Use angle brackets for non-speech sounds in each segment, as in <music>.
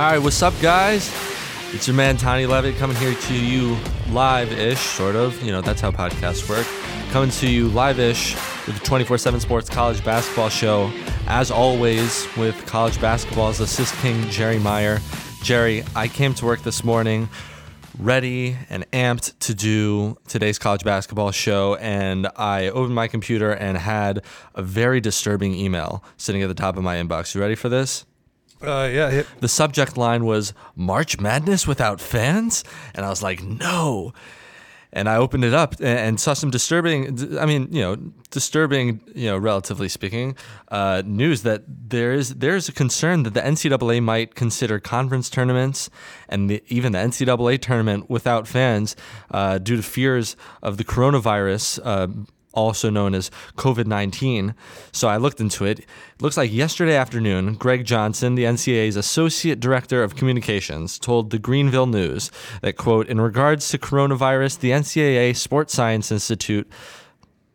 All right, what's up, guys? It's your man Tani Levitt coming here to you live-ish, sort of. You know, that's how podcasts work. Coming to you live-ish with the 24/7 Sports College Basketball Show. As always, with college basketball's assist king Jerry Meyer. Jerry, I came to work this morning ready and amped to do today's college basketball show and I opened my computer and had a very disturbing email sitting at the top of my inbox. You ready for this? Uh, yeah. The subject line was March Madness without fans? And I was like, no. And I opened it up and saw some disturbing, I mean, you know, disturbing, you know, relatively speaking, uh, news that there is there's a concern that the NCAA might consider conference tournaments and the, even the NCAA tournament without fans uh, due to fears of the coronavirus uh, also known as COVID 19. So I looked into it. It looks like yesterday afternoon, Greg Johnson, the NCAA's Associate Director of Communications, told the Greenville News that, quote, in regards to coronavirus, the NCAA Sports Science Institute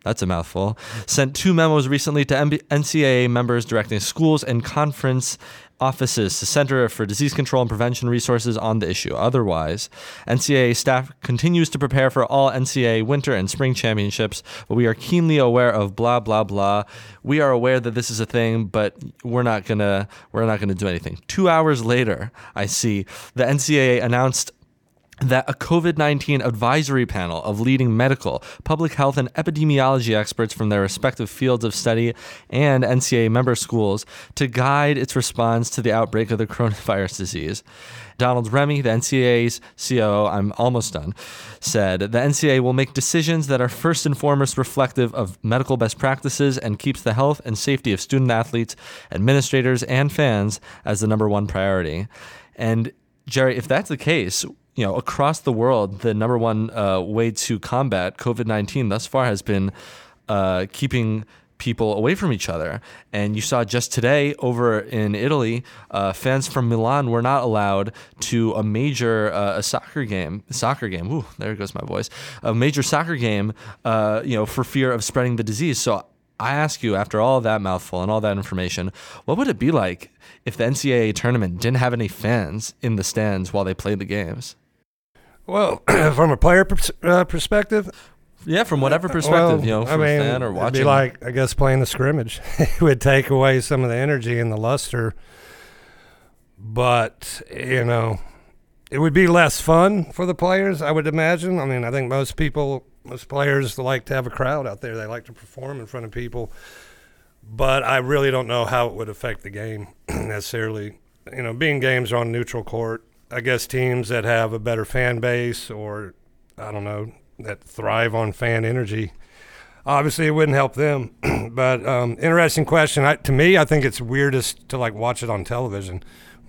that's a mouthful, sent two memos recently to NCAA members directing schools and conference offices to Center for Disease Control and Prevention resources on the issue. Otherwise, NCAA staff continues to prepare for all NCAA winter and spring championships, but we are keenly aware of blah blah blah. We are aware that this is a thing, but we're not gonna we're not gonna do anything. Two hours later, I see the NCAA announced that a COVID 19 advisory panel of leading medical, public health, and epidemiology experts from their respective fields of study and NCAA member schools to guide its response to the outbreak of the coronavirus disease. Donald Remy, the NCAA's COO, I'm almost done, said the NCAA will make decisions that are first and foremost reflective of medical best practices and keeps the health and safety of student athletes, administrators, and fans as the number one priority. And Jerry, if that's the case, you know, across the world, the number one uh, way to combat COVID 19 thus far has been uh, keeping people away from each other. And you saw just today over in Italy, uh, fans from Milan were not allowed to a major uh, a soccer game. Soccer game. Ooh, there goes my voice. A major soccer game. Uh, you know, for fear of spreading the disease. So I ask you, after all that mouthful and all that information, what would it be like if the NCAA tournament didn't have any fans in the stands while they played the games? Well, <clears throat> from a player pers- uh, perspective, yeah, from whatever perspective, well, you know, from I mean, fan or it'd be like I guess playing the scrimmage. <laughs> it would take away some of the energy and the luster, but you know, it would be less fun for the players. I would imagine. I mean, I think most people, most players like to have a crowd out there. They like to perform in front of people, but I really don't know how it would affect the game <clears throat> necessarily. You know, being games on neutral court, I guess teams that have a better fan base or I don't know that thrive on fan energy. Obviously, it wouldn't help them. <clears throat> but um, interesting question. I, to me, I think it's weirdest to like watch it on television.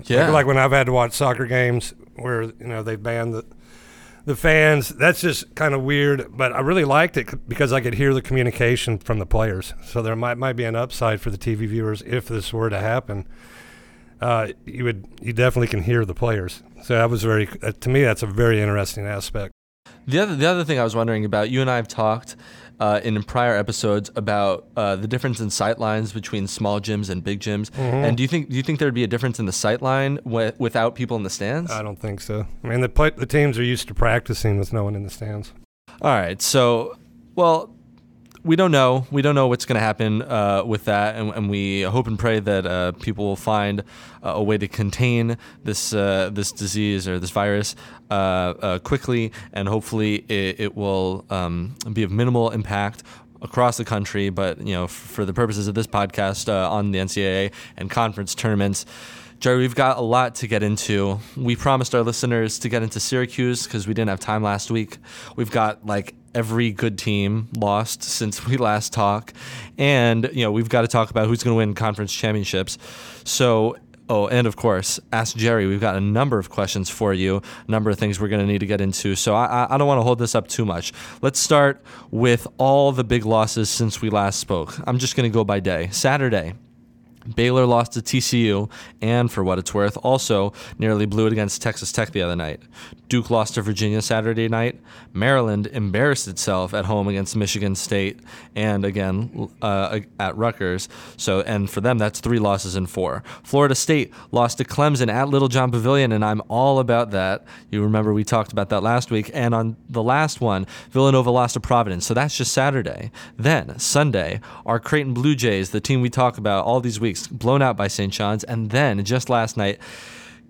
Yeah. Like, like when I've had to watch soccer games where you know they banned the the fans. That's just kind of weird. But I really liked it because I could hear the communication from the players. So there might might be an upside for the TV viewers if this were to happen. Uh, you would you definitely can hear the players. So that was very uh, to me that's a very interesting aspect. The other the other thing I was wondering about, you and I have talked uh, in prior episodes about uh, the difference in sight lines between small gyms and big gyms. Mm-hmm. And do you think do you think there'd be a difference in the sight line wi- without people in the stands? I don't think so. I mean the play, the teams are used to practicing with no one in the stands. All right, so well, we don't know. We don't know what's going to happen uh, with that, and, and, we hope and pray that uh, people will find uh, a way to contain this uh, this disease or this virus uh, uh, quickly, and hopefully it, it will um, be of minimal impact across the country. But you know, for the purposes of this podcast on the NCAA and conference tournaments Jerry, we've got a lot to get into. We promised our listeners to get into Syracuse because we didn't have time last week. We've got like every good team lost since we last talked, and you know we've got to talk about who's going to win conference championships. So Oh, and of course, ask Jerry. We've got a number of questions for you, a number of things we're going to need to get into. So I, I don't want to hold this up too much. Let's start with all the big losses since we last spoke. I'm just going to go by day. Saturday, Baylor lost to TCU, and for what it's worth, also nearly blew it against Texas Tech the other night. Duke lost to Virginia Saturday night. Maryland embarrassed itself at home against Michigan State, and again uh, at Rutgers. So, and for them, that's three losses in four. Florida State lost to Clemson at Littlejohn Pavilion, and I'm all about that. You remember we talked about that last week. And on the last one, Villanova lost to Providence. So that's just Saturday. Then Sunday, our Creighton Blue Jays, the team we talk about all these weeks blown out by St. John's. And then just last night,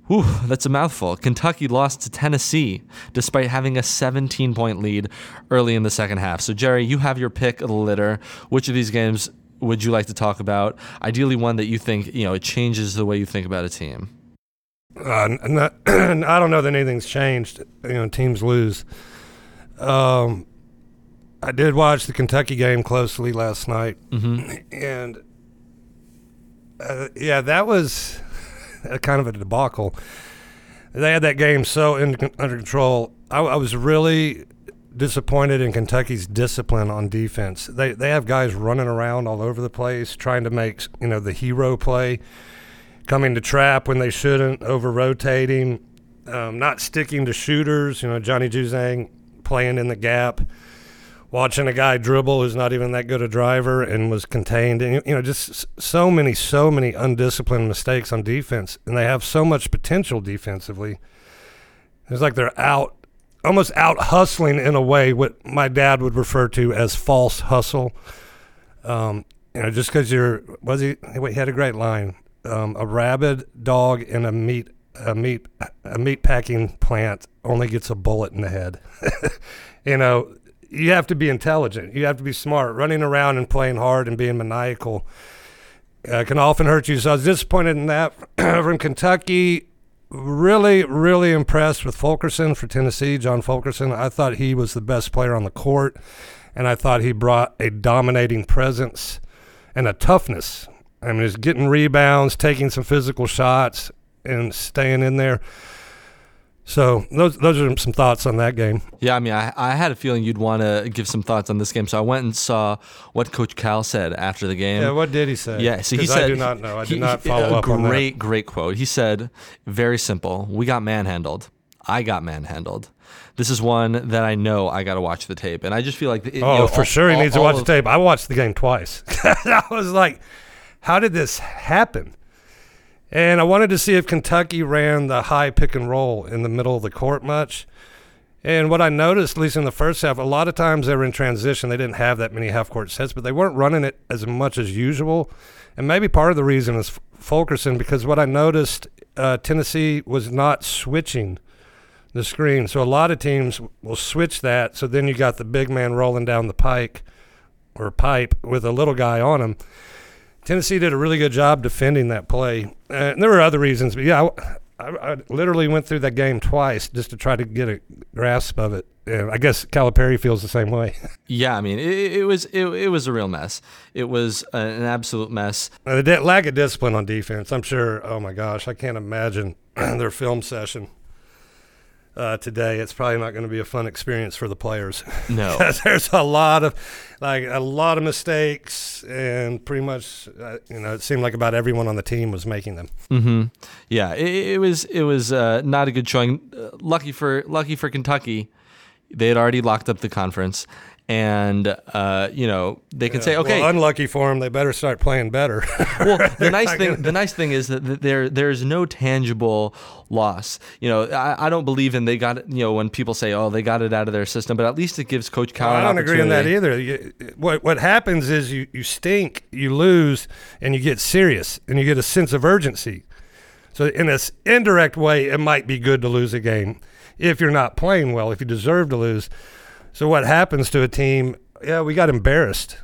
whew, that's a mouthful. Kentucky lost to Tennessee despite having a 17 point lead early in the second half. So, Jerry, you have your pick of the litter. Which of these games would you like to talk about? Ideally, one that you think, you know, it changes the way you think about a team. Uh, not, <clears throat> I don't know that anything's changed. You know, teams lose. Um, I did watch the Kentucky game closely last night, mm-hmm. and uh, yeah, that was <laughs> kind of a debacle. They had that game so in, under control. I, I, was really disappointed in Kentucky's discipline on defense. They they have guys running around all over the place trying to make you know the hero play, coming to trap when they shouldn't, over rotating, um, not sticking to shooters. You know Johnny Juzang playing in the gap watching a guy dribble who's not even that good a driver and was contained. And you know just so many so many undisciplined mistakes on defense and they have so much potential defensively. It's like they're out almost out hustling in a way what my dad would refer to as false hustle. Um, you know just because you're was he he had a great line um, a rabid dog in a meat a meat a meat packing plant only gets a bullet in the head. <laughs> You know you have to be intelligent. You have to be smart. Running around and playing hard and being maniacal uh, can often hurt you. So I was disappointed in that <clears throat> from Kentucky. Really, really impressed with Fulkerson for Tennessee, John Fulkerson. I thought he was the best player on the court, and I thought he brought a dominating presence and a toughness. I mean, he's getting rebounds, taking some physical shots, and staying in there. So those those are some thoughts on that game. Yeah, I mean, I, I had a feeling you'd want to give some thoughts on this game, so I went and saw what Coach Cal said after the game. Yeah, what did he say? Yeah, so he said, I do not know. I did he, not follow a up great, on that. Great, quote. He said, very simple. We got manhandled. I got manhandled. This is one that I know I got to watch the tape, and I just feel like it, oh, you know, for all, sure he all, needs to watch the tape. I watched the game twice. <laughs> I was like, how did this happen? And I wanted to see if Kentucky ran the high pick and roll in the middle of the court much. And what I noticed, at least in the first half, a lot of times they were in transition. They didn't have that many half court sets, but they weren't running it as much as usual. And maybe part of the reason is Fulkerson, because what I noticed, uh, Tennessee was not switching the screen. So a lot of teams will switch that. So then you got the big man rolling down the pike or pipe with a little guy on him. Tennessee did a really good job defending that play. Uh, and there were other reasons, but yeah, I, I, I, literally went through that game twice just to try to get a grasp of it. Uh, I guess Calipari feels the same way. <laughs> yeah, I mean, it, it was it, it, was a real mess. It was an absolute mess. Uh, the de- lack of discipline on defense. I'm sure. Oh my gosh, I can't imagine <clears throat> their film session uh, today, it's probably not going to be a fun experience for the players. No, <laughs> there's a lot of like a lot of mistakes, and pretty much, uh, you know, it seemed like about everyone on the team was making them. Mm-hmm. Yeah, it, it, was it was uh, not a good showing. Uh, lucky for lucky for Kentucky, they had already locked up the conference, and uh, you know they can yeah, say, okay, well, unlucky for them, they better start playing better. well, the <laughs> nice thing, the nice thing is that there there's no tangible loss. You know, I, I don't believe in they got it. You know, when people say, oh, they got it out of their system, but at least it gives Coach Cal. Well, I don't agree on that either. You, what what happens is you you stink, you lose, and you get serious, and you get a sense of urgency. So in this indirect way, it might be good to lose a game if you're not playing well, if you deserve to lose. So what happens to a team? Yeah, we got embarrassed.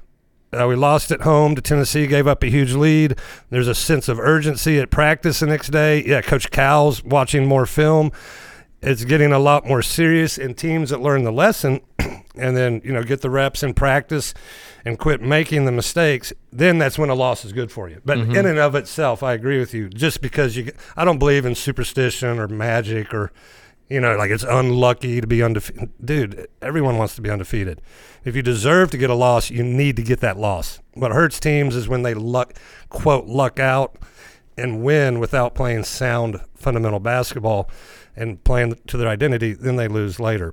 Uh, we lost at home to Tennessee, gave up a huge lead. There's a sense of urgency at practice the next day. Yeah, Coach Cal's watching more film. It's getting a lot more serious, and teams that learn the lesson <clears throat> and then you know get the reps in practice and quit making the mistakes, then that's when a loss is good for you. But in and of itself, I agree with you. Just because you, I don't believe in superstition or magic or, you know, like it's unlucky to be undefeated. Dude, everyone wants to be undefeated. If you deserve to get a loss, you need to get that loss. What hurts teams is when they luck, quote, luck out and win without playing sound fundamental basketball and playing to their identity, then they lose later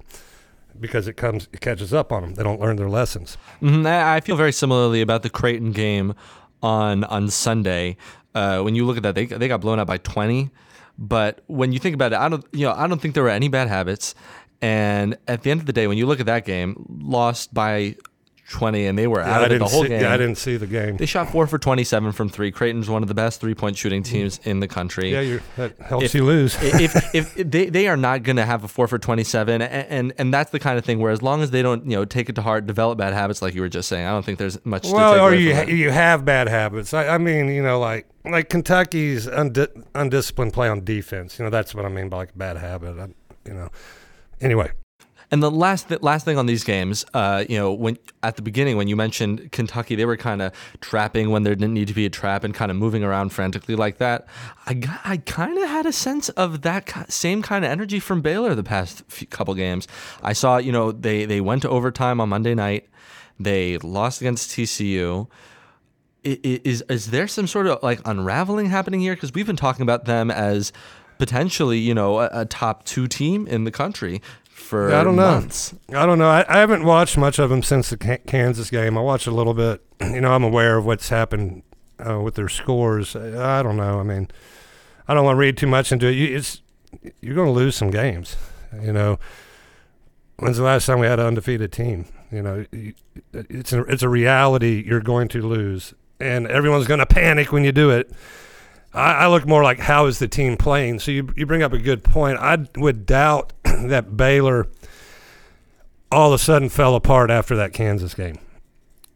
because it comes it catches up on them. They don't learn their lessons. Mhm, I feel very similarly about the Creighton game on on Sunday. Uh, when you look at that, they they got blown out by 20. But when you think about it, I don't you know I don't think there were any bad habits. And at the end of the day, when you look at that game, lost by 20, and they were Yeah, out I of it the whole see, game. Yeah, I didn't see the game. They shot four for 27 from three. Creighton's one of the best three point shooting mm. teams in the country. yeah, you're, that helps If- you lose. <laughs> if, if they, they are not going to have a four for 27 and, and and that's the kind of thing where as long as they don't you know take it to heart develop bad habits like you were just saying i don't think there's much to well, or oh, away you ha- you have bad habits. I, I mean, you know, like like Kentucky's undi- undisciplined play on defense. You know, that's what I mean by like a bad habit. I, you know. Anyway, And the last th- last thing on these games, uh, you know, when at the beginning when you mentioned Kentucky, they were kind of trapping when there didn't need to be a trap and kind of moving around frantically like that. I got, I kind of had a sense of that same kind of energy from Baylor the past few, couple games. I saw, you know, they they went to overtime on Monday night. They lost against TCU. Is is there some sort of like unraveling happening here? Because we've been talking about them as potentially, you know, a, a top two team in the country for I don't know. months. I don't know. I, I haven't watched much of them since the Ka- Kansas game. I watched a little bit. <clears throat> You know, I'm aware of what's happened uh, with their scores. I don't know. I mean, I don't want to read too much into it. You, it's you're going to lose some games. You know, when's the last time we had an undefeated team? You know, it's a, it's a reality. You're going to lose, and everyone's going to panic when you do it. I, I look more like how is the team playing. So you you bring up a good point. I would doubt <clears throat> that Baylor all of a sudden fell apart after that Kansas game.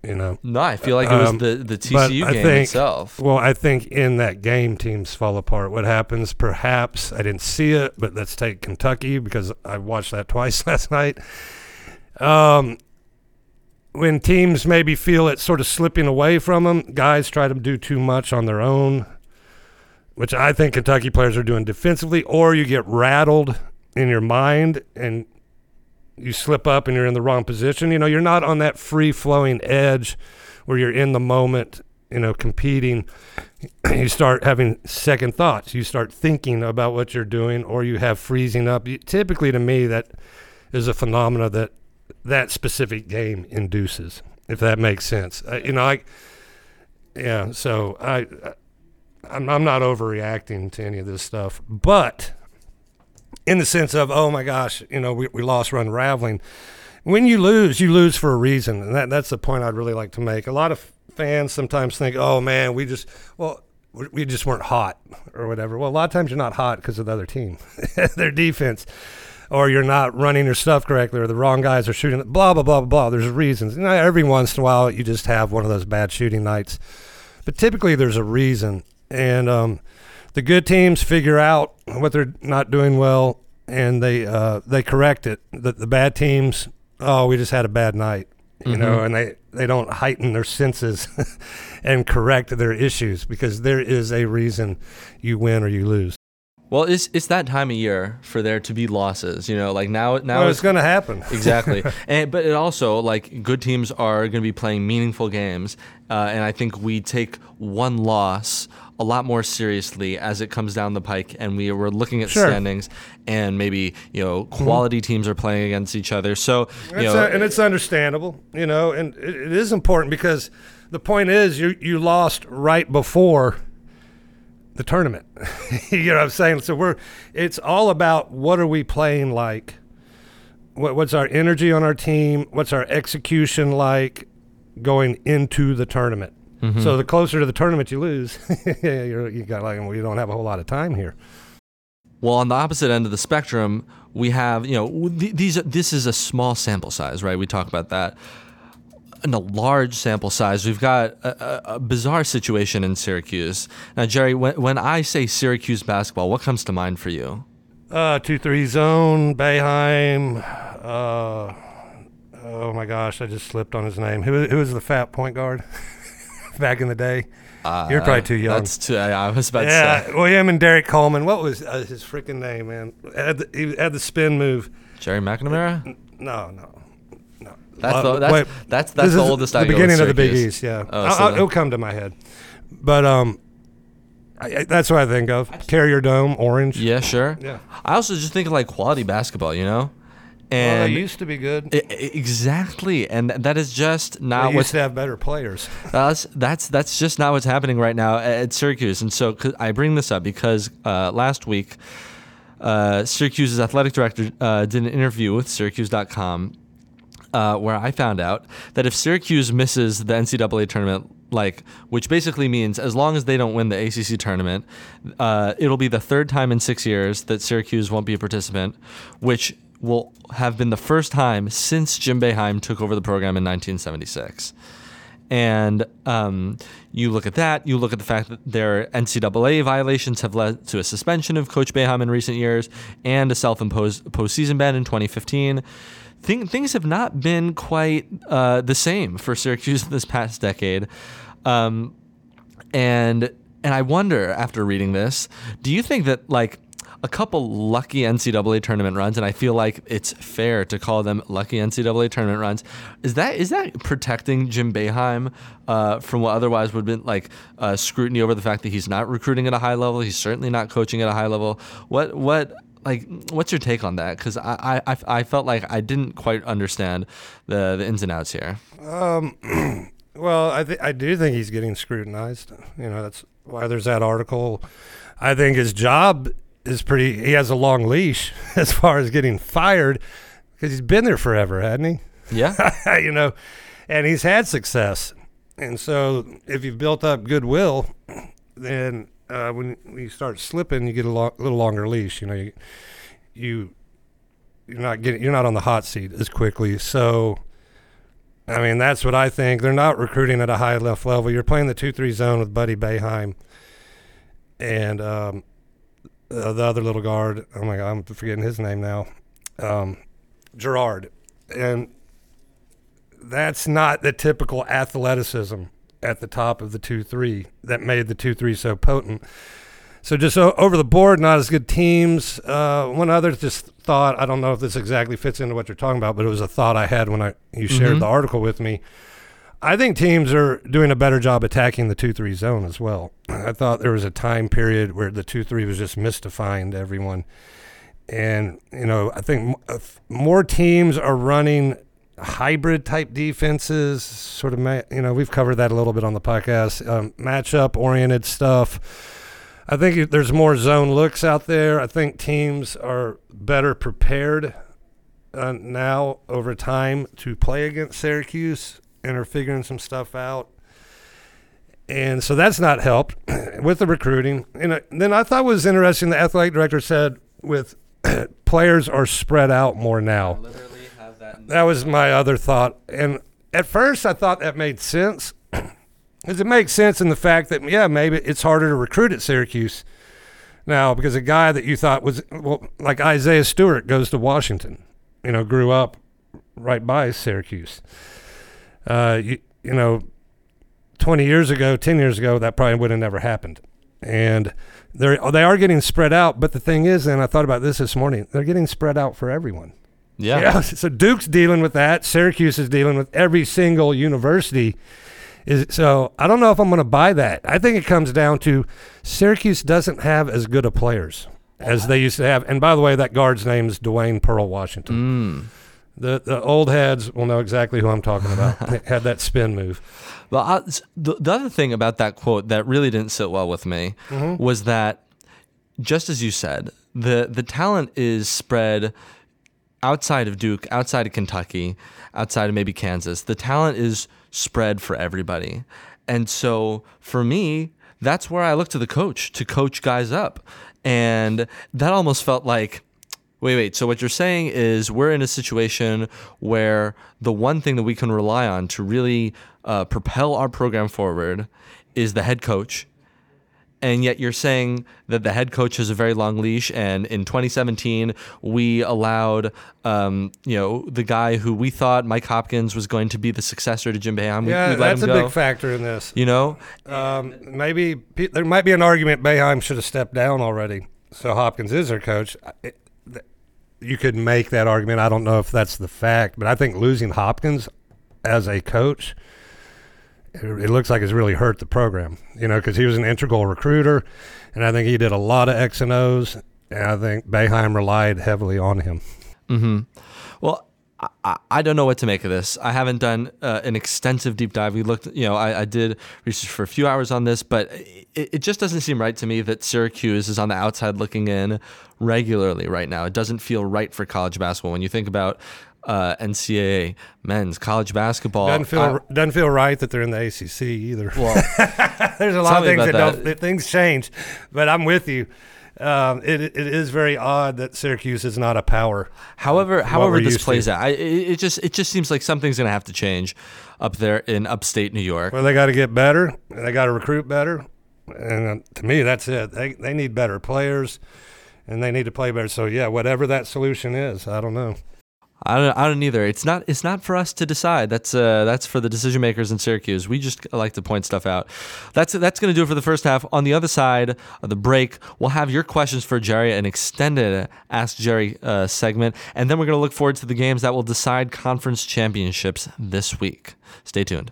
You know, No, I feel like it was Um, the the but TCU I game think- itself. Well, I think in that game, teams fall apart. What happens? Perhaps I didn't see it, but let's take Kentucky because I watched that <laughs> twice last night. Um, when teams maybe feel it sort of slipping away from them, guys try to do too much on their own, which I think Kentucky players are doing defensively, or you get rattled in your mind and you slip up and you're in the wrong position. You know, you're not on that free flowing edge where you're in the moment, you know, competing. <clears throat> You start having second thoughts. You start thinking about what you're doing, or you have freezing up. Typically, to me, that is a phenomena that that specific game induces, if that makes sense. Uh, you know, I, yeah, so I, I'm, I'm not overreacting to any of this stuff, but in the sense of, oh my gosh, you know, we, we lost, we're unraveling. When you lose, you lose for a reason, and that, that's the point I'd really like to make. A lot of fans sometimes think, oh man, we just, well, we just weren't hot or whatever. Well, a lot of times you're not hot because of the other team, <laughs> their defense, or you're not running your stuff correctly, or the wrong guys are shooting. Blah blah blah blah. blah. There's reasons. You know, every once in a while, you just have one of those bad shooting nights, but typically there's a reason, and um, the good teams figure out what they're not doing well and they uh, they correct it. The, the bad teams, oh, we just had a bad night, you know, and they, they don't heighten their senses <laughs> and correct their issues because there is a reason you win or you lose. Well, it's it's that time of year for there to be losses. You know, like now now Well, it's going to happen. <laughs> exactly. and but it also like good teams are going to be playing meaningful games, uh, and I think we take one loss a lot more seriously as it comes down the pike, and we were looking at Sure. Mm-hmm. standings, and maybe you know quality teams are playing against each other. So you It's know, a- and it's understandable, you know, and it, it is important because the point is you you lost right before the tournament. <laughs> you know what I'm saying? So we're it's all about what are we playing like? What, what's our energy on our team? What's our execution like going into the tournament? So the closer to the tournament you lose, <laughs> you're, you got like we don't have a whole lot of time here. Well, on the opposite end of the spectrum, we have you know th- these. This is a small sample size, right? We talk about that. in a large sample size, we've got a, a, a bizarre situation in Syracuse. Now, Jerry, when, when I say Syracuse basketball, what comes to mind for you? Uh, two three zone, Boeheim. Uh, oh my gosh, I just slipped on his name. Who who was the fat point guard <laughs> <laughs> back in the day? You're probably too young. That's too, I was about to yeah, say. well, him and Derrick Coleman. What was uh, his freaking name, man? Had the, he had the spin move. Gerry McNamara? No, no. No. That's, Uh, the, that's, wait, that's, that's the oldest I with beginning of the Big. East. Yeah, Oh, so I'll- the- it'll come to my head. But um, I, I, that's what I think of. Carrier Dome, orange. Yeah, sure. Yeah. I also just think of like quality basketball, you know? Well, And they used to be good. Exactly, and that is just They not used what's to have better players. <laughs> that's that's that's just not what's happening right now at at Syracuse. And so I bring this up because uh, last week, uh, Syracuse's athletic director uh, did an interview with Syracuse.com uh, where I found out that if Syracuse misses the NCAA tournament, like which basically means as long as they don't win the ACC tournament, uh, it'll be the third time in six years that Syracuse won't be a participant, which will have been the first time since Jim Boeheim took over the program in 1976. And um, you look at that, you look at the fact that their NCAA violations have led to a suspension of Coach Boeheim in recent years and a self imposed postseason ban in 2015. Thing, things have not been quite uh, the same for Syracuse <laughs> this past decade. Um, and and I wonder after reading this, do you think that like a couple lucky NCAA tournament runs, and I feel like it's fair to call them lucky NCAA tournament runs, is that is that protecting Jim Boeheim uh, from what otherwise would have been like uh, scrutiny over the fact that he's not recruiting at a high level, he's certainly not coaching at a high level. What what like what's your take on that? Because I, I I felt like I didn't quite understand the the ins and outs here. Um. <clears throat> Well, I th- I do think he's getting scrutinized. You know, that's why there's that article. I think his job is pretty. He has a long leash <laughs> as far as getting fired because he's been there forever, hadn't he? Yeah. <laughs> you know, and he's had success. And so, if you've built up goodwill, then uh, when you start slipping, you get a lo- little longer leash. You know, you, you you're not getting you're not on the hot seat as quickly. So, I mean, that's what I think. They're not recruiting at a high enough level. You're playing the two three zone with Buddy Boeheim, and um, uh, the other little guard. Oh my God, I'm forgetting his name now. Um, Girard, and that's not the typical athleticism at the top of the two three that made the two three so potent. So just o- over the board, not as good teams. Uh, one other just thought. I don't know if this exactly fits into what you're talking about, but it was a thought I had when I you shared Mhm. the article with me. I think teams are doing a better job attacking the two three zone as well. I thought there was a time period where the two three was just mystifying to everyone, and you know I think uh, more teams are running hybrid type defenses. Sort of, you know, we've covered that a little bit on the podcast. Um, matchup oriented stuff. I think there's more zone looks out there. I think teams are better prepared uh, now over time to play against Syracuse and are figuring some stuff out. And so that's not helped <clears throat> with the recruiting. And then I thought was interesting. The athletic director said with <clears throat> players are spread out more now. That was my other thought. And at first, I thought that made sense. <clears throat> Because it makes sense in the fact that, yeah, maybe it's harder to recruit at Syracuse now because a guy that you thought was, well, like Isaiah Stewart goes to Washington, you know, grew up right by Syracuse. Uh, you, you know, 20 years ago, 10 years ago, that probably would have never happened. And they're, they are getting spread out. But the thing is, and I thought about this this morning, they're getting spread out for everyone. Yeah. Yeah. <laughs> So Duke's dealing with that. Syracuse is dealing with every single university. Is so I don't know if I'm going to buy that. I think it comes down to Syracuse doesn't have as good of players as they used to have. And by the way, that guard's name is Dwayne Pearl Washington. The the old heads will know exactly who I'm talking about. <laughs> Had that spin move. Well, I, the, the other thing about that quote that really didn't sit well with me mm-hmm. was that, just as you said, the the talent is spread outside of Duke, outside of Kentucky, outside of maybe Kansas. The talent is spread for everybody, and so for me, that's where I look to the coach to coach guys up, and that almost felt like Wait, wait. So what you're saying is we're in a situation where the one thing that we can rely on to really uh, propel our program forward is the head coach. And yet you're saying that the head coach has a very long leash. And in 2017, we allowed, um, you know, the guy who we thought Mike Hopkins was going to be the successor to Jim Boeheim. We, yeah, we that's a go. big factor in this. You know, Um, maybe there might be an argument Boeheim should have stepped down already. So Hopkins is their coach. You could make that argument. I don't know if that's the fact, but I think losing Hopkins as a coach, it, it looks like it's really hurt the program. You know, because he was an integral recruiter, and I think he did a lot of X and O's. And I think Boeheim relied heavily on him. Mm-hmm. Well, I- I, don't know what to make of this. I haven't done uh, an extensive deep dive. We looked, you know, I, I did research for a few hours on this, but it, it just doesn't seem right to me that Syracuse is on the outside looking in regularly right now. It doesn't feel right for college basketball. When you think about uh, NCAA men's college basketball, Doesn't feel I- doesn't feel right that they're in the ACC either. well, <laughs> There's a lot of things that, that. don't that things change, but I'm with you. Um, it it is very odd that Syracuse is not a power. However, however this used to. plays out, I, it, it just it just seems like something's going to have to change up there in upstate New York. Well, they got to get better. They got to recruit better, and uh, to me, that's it. They they need better players, and they need to play better. So yeah, whatever that solution is, I don't know. I don't, I don't either. It's not it's not for us to decide. That's uh that's for the decision makers in Syracuse. We just like to point stuff out. That's that's going to do it for the first half. On the other side of the break, we'll have your questions for Jerry, an extended Ask Jerry uh, segment, and then we're going to look forward to the games that will decide conference championships this week. Stay tuned.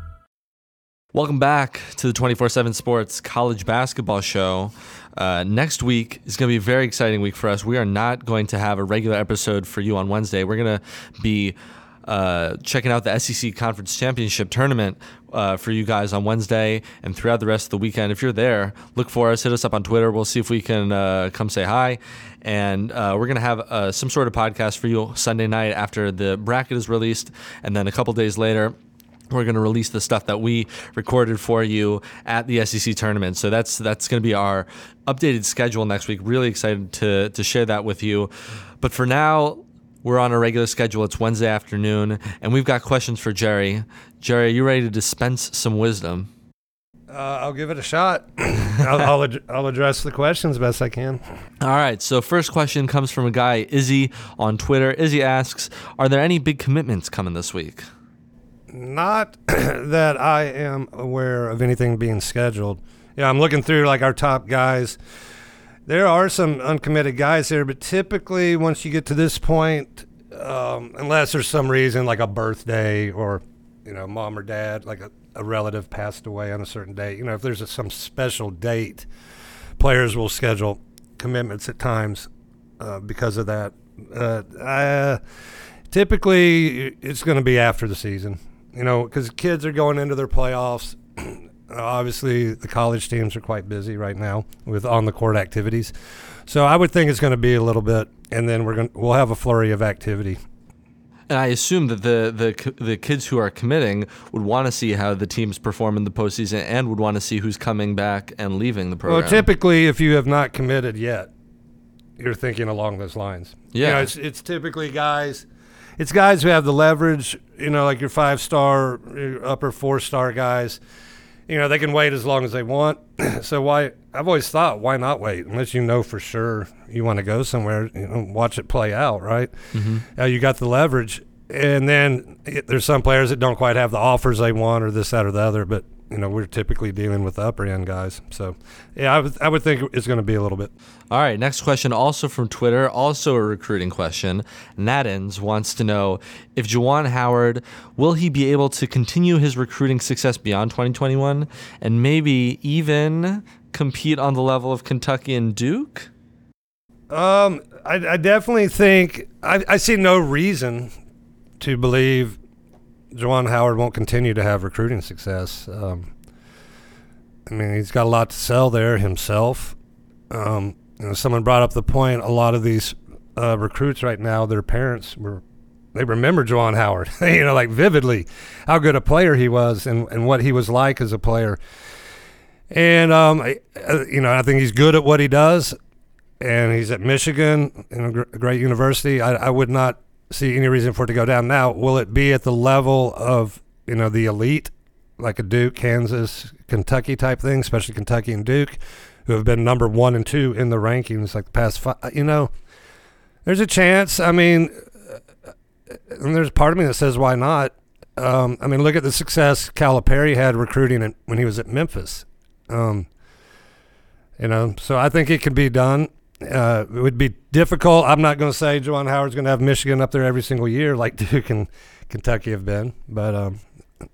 Welcome back to the 24 7 Sports College Basketball Show. Uh, next week is going to be a very exciting week for us. We are not going to have a regular episode for you on Wednesday. We're going to be uh, checking out the SEC Conference Championship Tournament uh, for you guys on Wednesday and throughout the rest of the weekend. If you're there, look for us. Hit us up on Twitter. We'll see if we can uh, come say hi. And uh, we're going to have uh, some sort of podcast for you Sunday night after the bracket is released. And then a couple days later, we're going to release the stuff that we recorded for you at the SEC tournament. So that's that's going to be our updated schedule next week. Really excited to to share that with you. But for now, we're on a regular schedule. It's Wednesday afternoon, and we've got questions for Jerry. Jerry, are you ready to dispense some wisdom? Uh, I'll give it a shot. <coughs> I'll, I'll, ad- I'll address the questions best I can. All right. So first question comes from a guy Izzy on Twitter. Izzy asks, "Are there any big commitments coming this week?" Not <clears throat> that I am aware of anything being scheduled. Yeah, I'm looking through like our top guys. There are some uncommitted guys here, but typically once you get to this point, um, unless there's some reason like a birthday or you know mom or dad, like a, a relative passed away on a certain date, you know if there's a, some special date, players will schedule commitments at times uh, because of that. Uh, uh, typically, it's going to be after the season, you know, because kids are going into their playoffs. <clears throat> Uh, obviously, the college teams are quite busy right now with on the court activities, so I would think it's going to be a little bit, and then we're going to we'll have a flurry of activity. And I assume that the the the kids who are committing would want to see how the teams perform in the postseason and would want to see who's coming back and leaving the program. Well, typically, if you have not committed yet, you're thinking along those lines. You Yeah. know, it's, it's typically guys. It's guys who have the leverage. You know, like your five star, your upper four star guys. You know, they can wait as long as they want. <clears throat> so why? I've always thought, why not wait unless you know for sure you want to go somewhere. You know, watch it play out, right? Uh, you got the leverage, and then it, there's some players that don't quite have the offers they want, or this, that, or the other. But you know, we're typically dealing with the upper end guys. So, yeah, I would, I would think it's going to be a little bit. All right, next question, also from Twitter, also a recruiting question. Nadins wants to know if Juwan Howard will he be able to continue his recruiting success beyond 2021 and maybe even compete on the level of Kentucky and Duke? Um, I, I definitely think I, I see no reason to believe Juwan Howard won't continue to have recruiting success. Um, I mean, he's got a lot to sell there himself. Um, you know, someone brought up the point. A lot of these uh, recruits right now, their parents were they remember Juwan Howard, <laughs> you know, like vividly, how good a player he was and, and what he was like as a player. And um, I, uh, you know, I think he's good at what he does, and he's at Michigan, gr- a great university. I, I would not see any reason for it to go down. Now, will it be at the level of you know the elite, like a Duke, Kansas, Kentucky type thing, especially Kentucky and Duke, who have been number one and two in the rankings like the past five? You know, there's a chance. I mean, uh, and there's part of me that says why not. Um, I mean, look at the success Calipari had recruiting it when he was at Memphis. Um, you know, so I think it can be done. Uh, it would be difficult. I'm not going to say Juwan Howard's going to have Michigan up there every single year like <laughs> Duke and Kentucky have been, but um,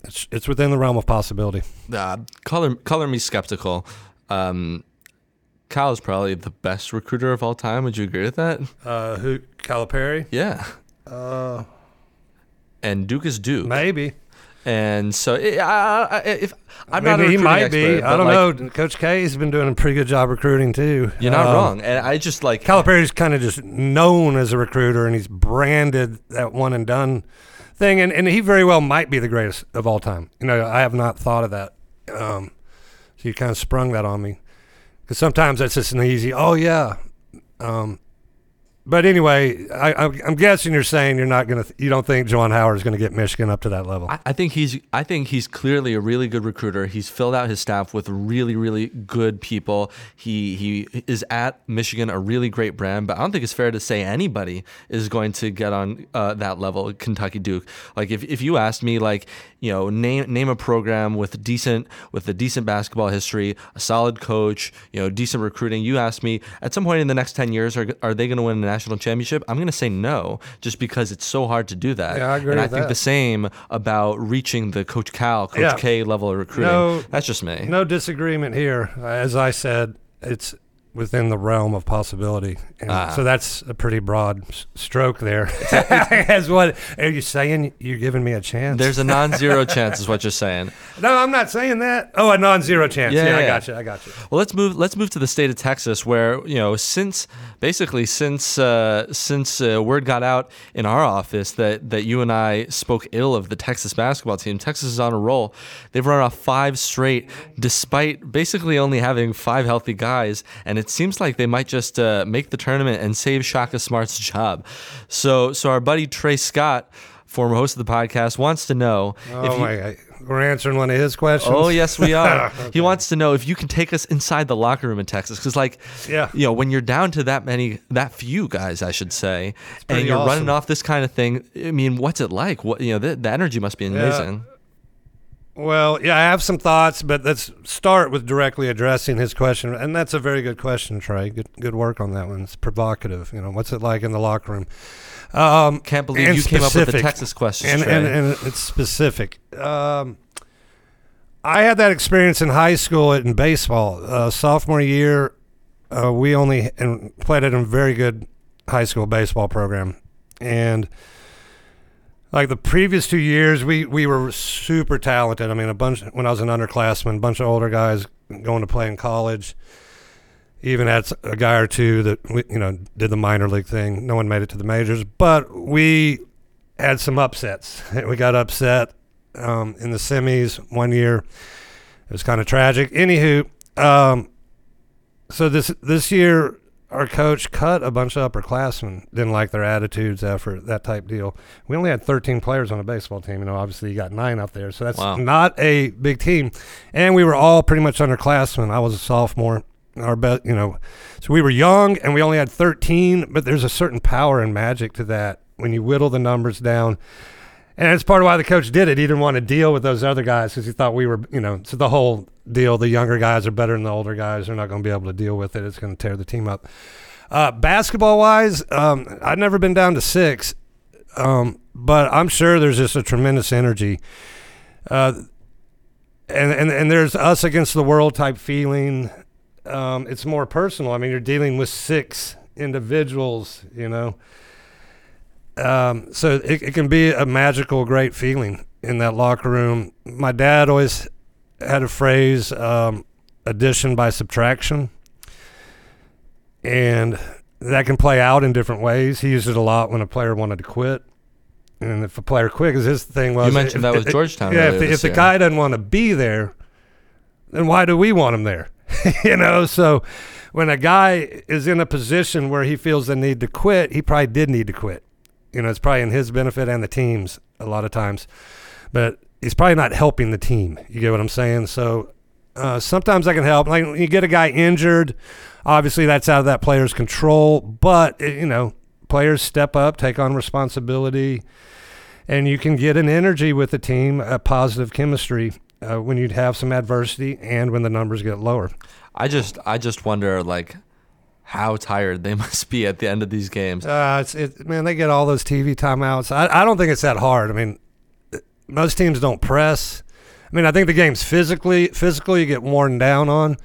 it's it's within the realm of possibility. Uh, color color me skeptical. Um, Cal is probably the best recruiter of all time. Would you agree with that? Uh, who Calipari? Yeah. Uh, and Duke is Duke. Maybe. And so, I, I, if I'm Maybe not, a he might expert, be. I don't like, know. Coach K's been doing a pretty good job recruiting too. You're not Um, wrong, and I just like Calipari's kind of just known as a recruiter, and he's branded that one and done thing, and, and he very well might be the greatest of all time. You know, I have not thought of that. Um, so you kind of sprung that on me because sometimes that's just an easy. Oh yeah. Um, but anyway, I, I'm guessing you're saying you're not gonna. You don't think Juwan Howard is to get Michigan up to that level. I, I think he's I think he's clearly a really good recruiter. He's filled out his staff with really really good people. He he is at Michigan a really great brand, but I don't think it's fair to say anybody is going to get on uh, that level. Kentucky Duke. Like if, if you asked me like you know name name a program with decent with a decent basketball history, a solid coach, you know decent recruiting. You asked me at some point in the next ten years are are they going to win a national championship? I'm going to say no, just because it's so hard to do that. Yeah, I agree And I think that. the same about reaching the Coach Cal, Coach Yeah. K level of recruiting. No- That's just me. No disagreement here. As I said, it's within the realm of possibility. And Ah. so that's a pretty broad s- stroke there. <laughs> <laughs> As what are you saying? You're giving me a chance? There's a non-zero <laughs> chance, is what you're saying. no, I'm not saying that. Oh, a non-zero chance. Yeah, Yeah, yeah, I got you. I got you. Well, let's move. Let's move to the state of Texas, where you know, since basically since uh, since uh, word got out in our office that that you and I spoke ill of the Texas basketball team, Texas is on a roll. They've run off five straight, despite basically only having five healthy guys, and it seems like they might just uh, make the tournament and save Shaka Smart's job. So, so our buddy Trey Scott. Former host of the podcast wants to know Oh if you, my! God. We're answering one of his questions. Oh yes, we are. <laughs> He wants to know if you can take us inside the locker room in Texas, because like, Yeah. you know, when you're down to that many, that few guys, I should say, and you're running off this kind of thing. I mean, what's it like? What you know, the, the energy must be amazing. Well, yeah, I have some thoughts, but let's start with directly addressing his question, and that's a very good question, Trey. Good, good work on that one. It's provocative. You know, what's it like in the locker room? Um, Can't believe you came up with the. Texas question, and, Trey. and, and it's specific. Um, I had that experience in high school in baseball. Uh, sophomore year, uh, we only played at a very good high school baseball program, and like the previous two years, we we were super talented. I mean, a bunch when I was an underclassman, a bunch of older guys going to play in college. Even had a guy or two that we, you know did the minor league thing. No one made it to the majors, but we had some upsets. <laughs> We got upset um, in the semis one year. It was kind of tragic. Anywho, um, so this this year our coach cut a bunch of upperclassmen. Didn't like their attitudes, effort, that type deal. We only had 13 players on a baseball team. You know, obviously you got nine out there, so that's Wow. not a big team. And we were all pretty much underclassmen. I was a sophomore. Our best, you know, so we were young and we only had 13. But there's a certain power and magic to that when you whittle the numbers down. And that's part of why the coach did it. He didn't want to deal with those other guys because he thought we were, you know, so the whole deal the younger guys are better than the older guys. They're not going to be able to deal with it. It's going to tear the team up. Uh, basketball wise, um, I've never been down to six, um, but I'm sure there's just a tremendous energy. Uh, and, and, and there's us against the world type feeling. Um, it's more personal. I mean, you're dealing with six individuals, you know. Um, so it, it can be a magical, great feeling in that locker room. My dad always had a phrase, um, addition by subtraction. And that can play out in different ways. He used it a lot when a player wanted to quit. And if a player quit, because his thing was. You mentioned if- that with if- Georgetown Yeah, if the, if the guy doesn't want to be there, then why do we want him there? <laughs> you know, so when a guy is in a position where he feels the need to quit, he probably did need to quit. You know, it's probably in his benefit and the team's a lot of times, but he's probably not helping the team. You get what I'm saying? So uh, sometimes I can help. Like when you get a guy injured, obviously that's out of that player's control. But eh, you know, players step up, take on responsibility, and you can get an energy with the team, a positive chemistry uh, when you have some adversity and when the numbers get lower. I just I just wonder like how tired they <laughs> must be at the end of these games. Uh, it's it, man, they get all those TV timeouts. I, I don't think it's that hard. I mean, most teams don't press. I mean, I think the game's physically physical. You get worn down on,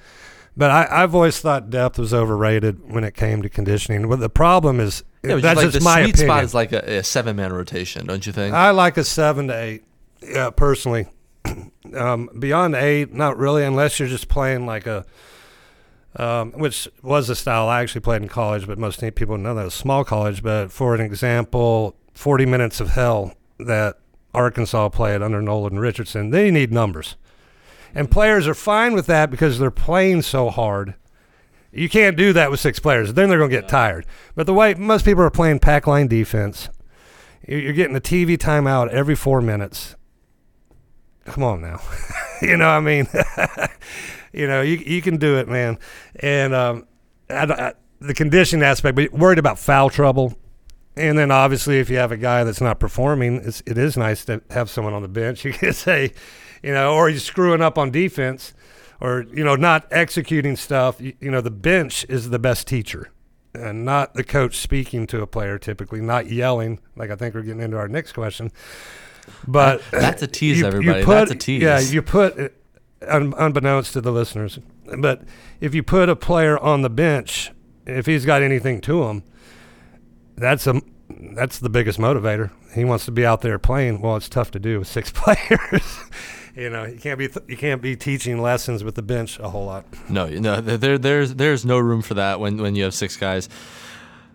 but I, I've always thought depth was overrated when it came to conditioning. But the problem is Yeah, that's like just the my sweet opinion. spot is like a, a seven man rotation, don't you think? I like a seven to eight. Yeah, personally. <clears throat> um, beyond eight, not really, unless you're just playing like a, um, which was a style I actually played in college, but most people know that was small college. But for an example, 40 minutes of hell that Arkansas played under Nolan Richardson, they need numbers. And players are fine with that because they're playing so hard. You can't do that with six players. Then they're going to get tired. But the way most people are playing pack line defense, you- you're getting a TV timeout every four minutes. Come on now, <laughs> you know what I mean. <laughs> you know you you can do it, man. And um, I, I, the condition aspect, but worried about foul trouble. And then obviously, if you have a guy that's not performing, it's, it is nice to have someone on the bench. <laughs> You can say, you know, or he's screwing up on defense, or you know, not executing stuff. You, you know, the bench is the best teacher, and not the coach speaking to a player. Typically, not yelling. Like I think we're getting into our next question. But That's a tease, you- you everybody. put- That's a tease. Yeah, you put, un, unbeknownst to the listeners, but if you put a player on the bench, if he's got anything to him, that's a that's the biggest motivator. He wants to be out there playing. Well, it's tough to do with six <laughs> players. you know, you can't be th- you can't be teaching lessons with the bench a whole lot. No, no, there, there- there's there's no room for that when, when you have six guys.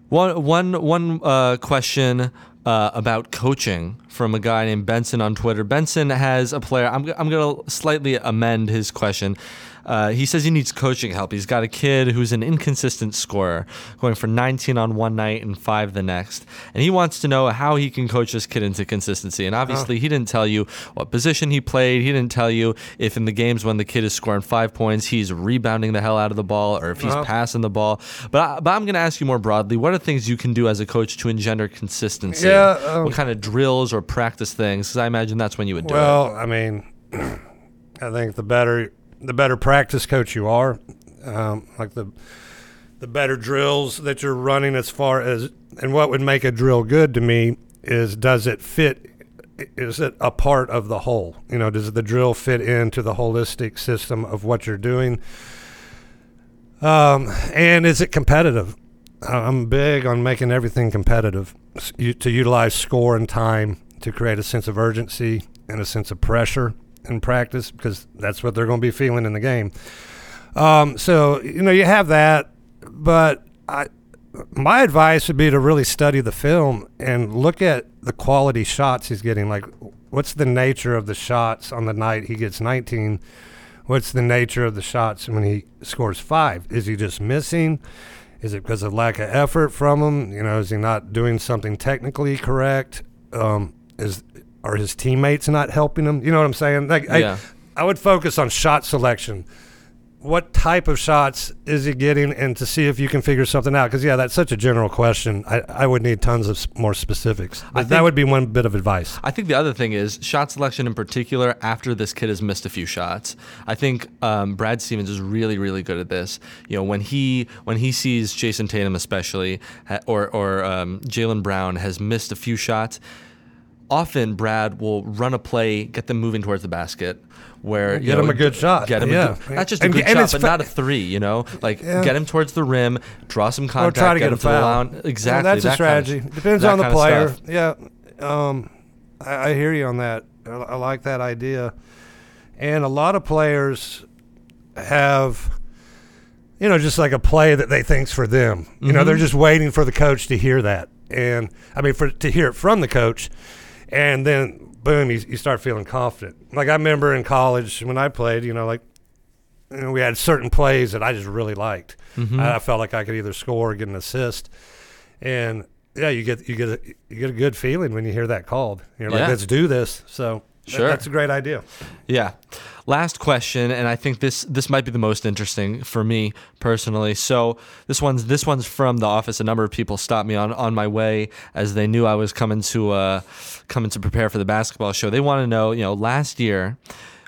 One one one uh, question uh, about coaching from a guy named Benson on Twitter. Benson has a player. I'm I'm gonna slightly amend his question. Uh, he says he needs coaching help. He's got a kid who's an inconsistent scorer, going for 19 on one night and five the next, and he wants to know how he can coach this kid into consistency. And obviously, he didn't tell you what position he played. He didn't tell you if in the games when the kid is scoring five points, he's rebounding the hell out of the ball or if he's Uh-huh. passing the ball. But I, but I'm going to ask you more broadly. What are things you can do as a coach to engender consistency? Yeah, um, what kind of drills or practice things? Because I imagine that's when you would do it. Well, I mean, <clears throat> I think the better the better practice coach you are, um, like the the better drills that you're running as far as and what would make a drill good to me is does it fit is it a part of the whole? You know does the drill fit into the holistic system of what you're doing? Um, and is it competitive? I'm big on making everything competitive to utilize score and time to create a sense of urgency and a sense of pressure in practice because that's what they're going to be feeling in the game um, so you know you have that, but I, my advice would be to really study the film and look at the quality shots he's getting. Like, what's the nature of the shots on the night he gets 19? What's the nature of the shots when he scores five? Is he just missing? Is it because of lack of effort from him? You know, is he not doing something technically correct? Um, is are his teammates not helping him? You know what I'm saying? Like, Yeah. I, I would focus on shot selection what type of shots is he getting and to see if you can figure something out because yeah that's such a general question i, I would need tons of more specifics but that would be one bit of advice I think the other thing is shot selection in particular. After this kid has missed a few shots, I think um, Brad Stevens is really, really good at this. You know, when he when he sees Jayson Tatum, especially, or or um, Jaylen Brown has missed a few shots. Often Brad will run a play, get them moving towards the basket. Where you Get know, him a good shot. Get him Yeah. a good, not just a And- good shot, but fa- not a three. You know, like Yeah. get him towards the rim, draw some or contact, try to get, him a to the line. Exactly, that's a that kind of- strategy. Depends on the player. Yeah, um, I, I hear you on that. I, I like that idea. And a lot of players have, you know, just like a play that they think's for them. You know, Mhm. they're just waiting for the coach to hear that, and I mean, for to hear it from the coach, and then boom, you, you start feeling confident. Like I remember in college when I played, you know, like you know, we had certain plays that I just really liked. Mhm. I, I felt like I could either score or get an assist, and yeah, you get you get a, you get a good feeling when you hear that called. You're like, Yeah. let's do this. So Sure. that's a great idea. Yeah. Last question, and I think this this might be the most interesting for me personally. So this one's this one's from the office. A number of people stopped me on on my way as they knew I was coming to uh coming to prepare for the basketball show. They want to know, you know, last year.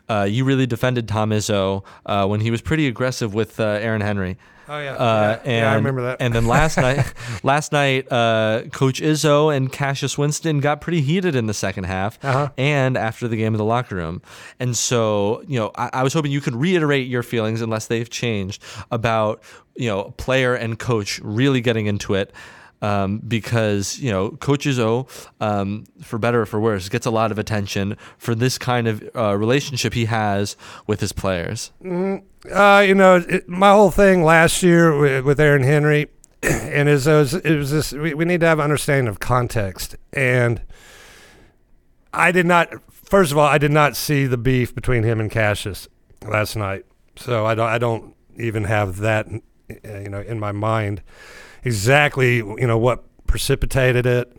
Uh, you really defended Tom Izzo uh, when he was pretty aggressive with uh, Aaron Henry. Oh, yeah. Uh, Yeah. and, Yeah, I remember that. And then last <laughs> night, last night, uh, Coach Izzo and Cassius Winston got pretty heated in the second half, Uh-huh. and after the game in the locker room. And so, you know, I, I was hoping you could reiterate your feelings, unless they've changed, about you know, player and coach really getting into it. Um, because you know, Coach Izzo, um, for better or for worse, gets a lot of attention for this kind of uh, relationship he has with his players. Uh, you know, it, my whole thing last year with, with Aaron Henry, <clears throat> and it was, it was this. We, we need to have understanding of context, and I did not. First of all, I did not see the beef between him and Cassius last night, so I don't. I don't even have that, uh, you know, in my mind exactly. You know what precipitated it.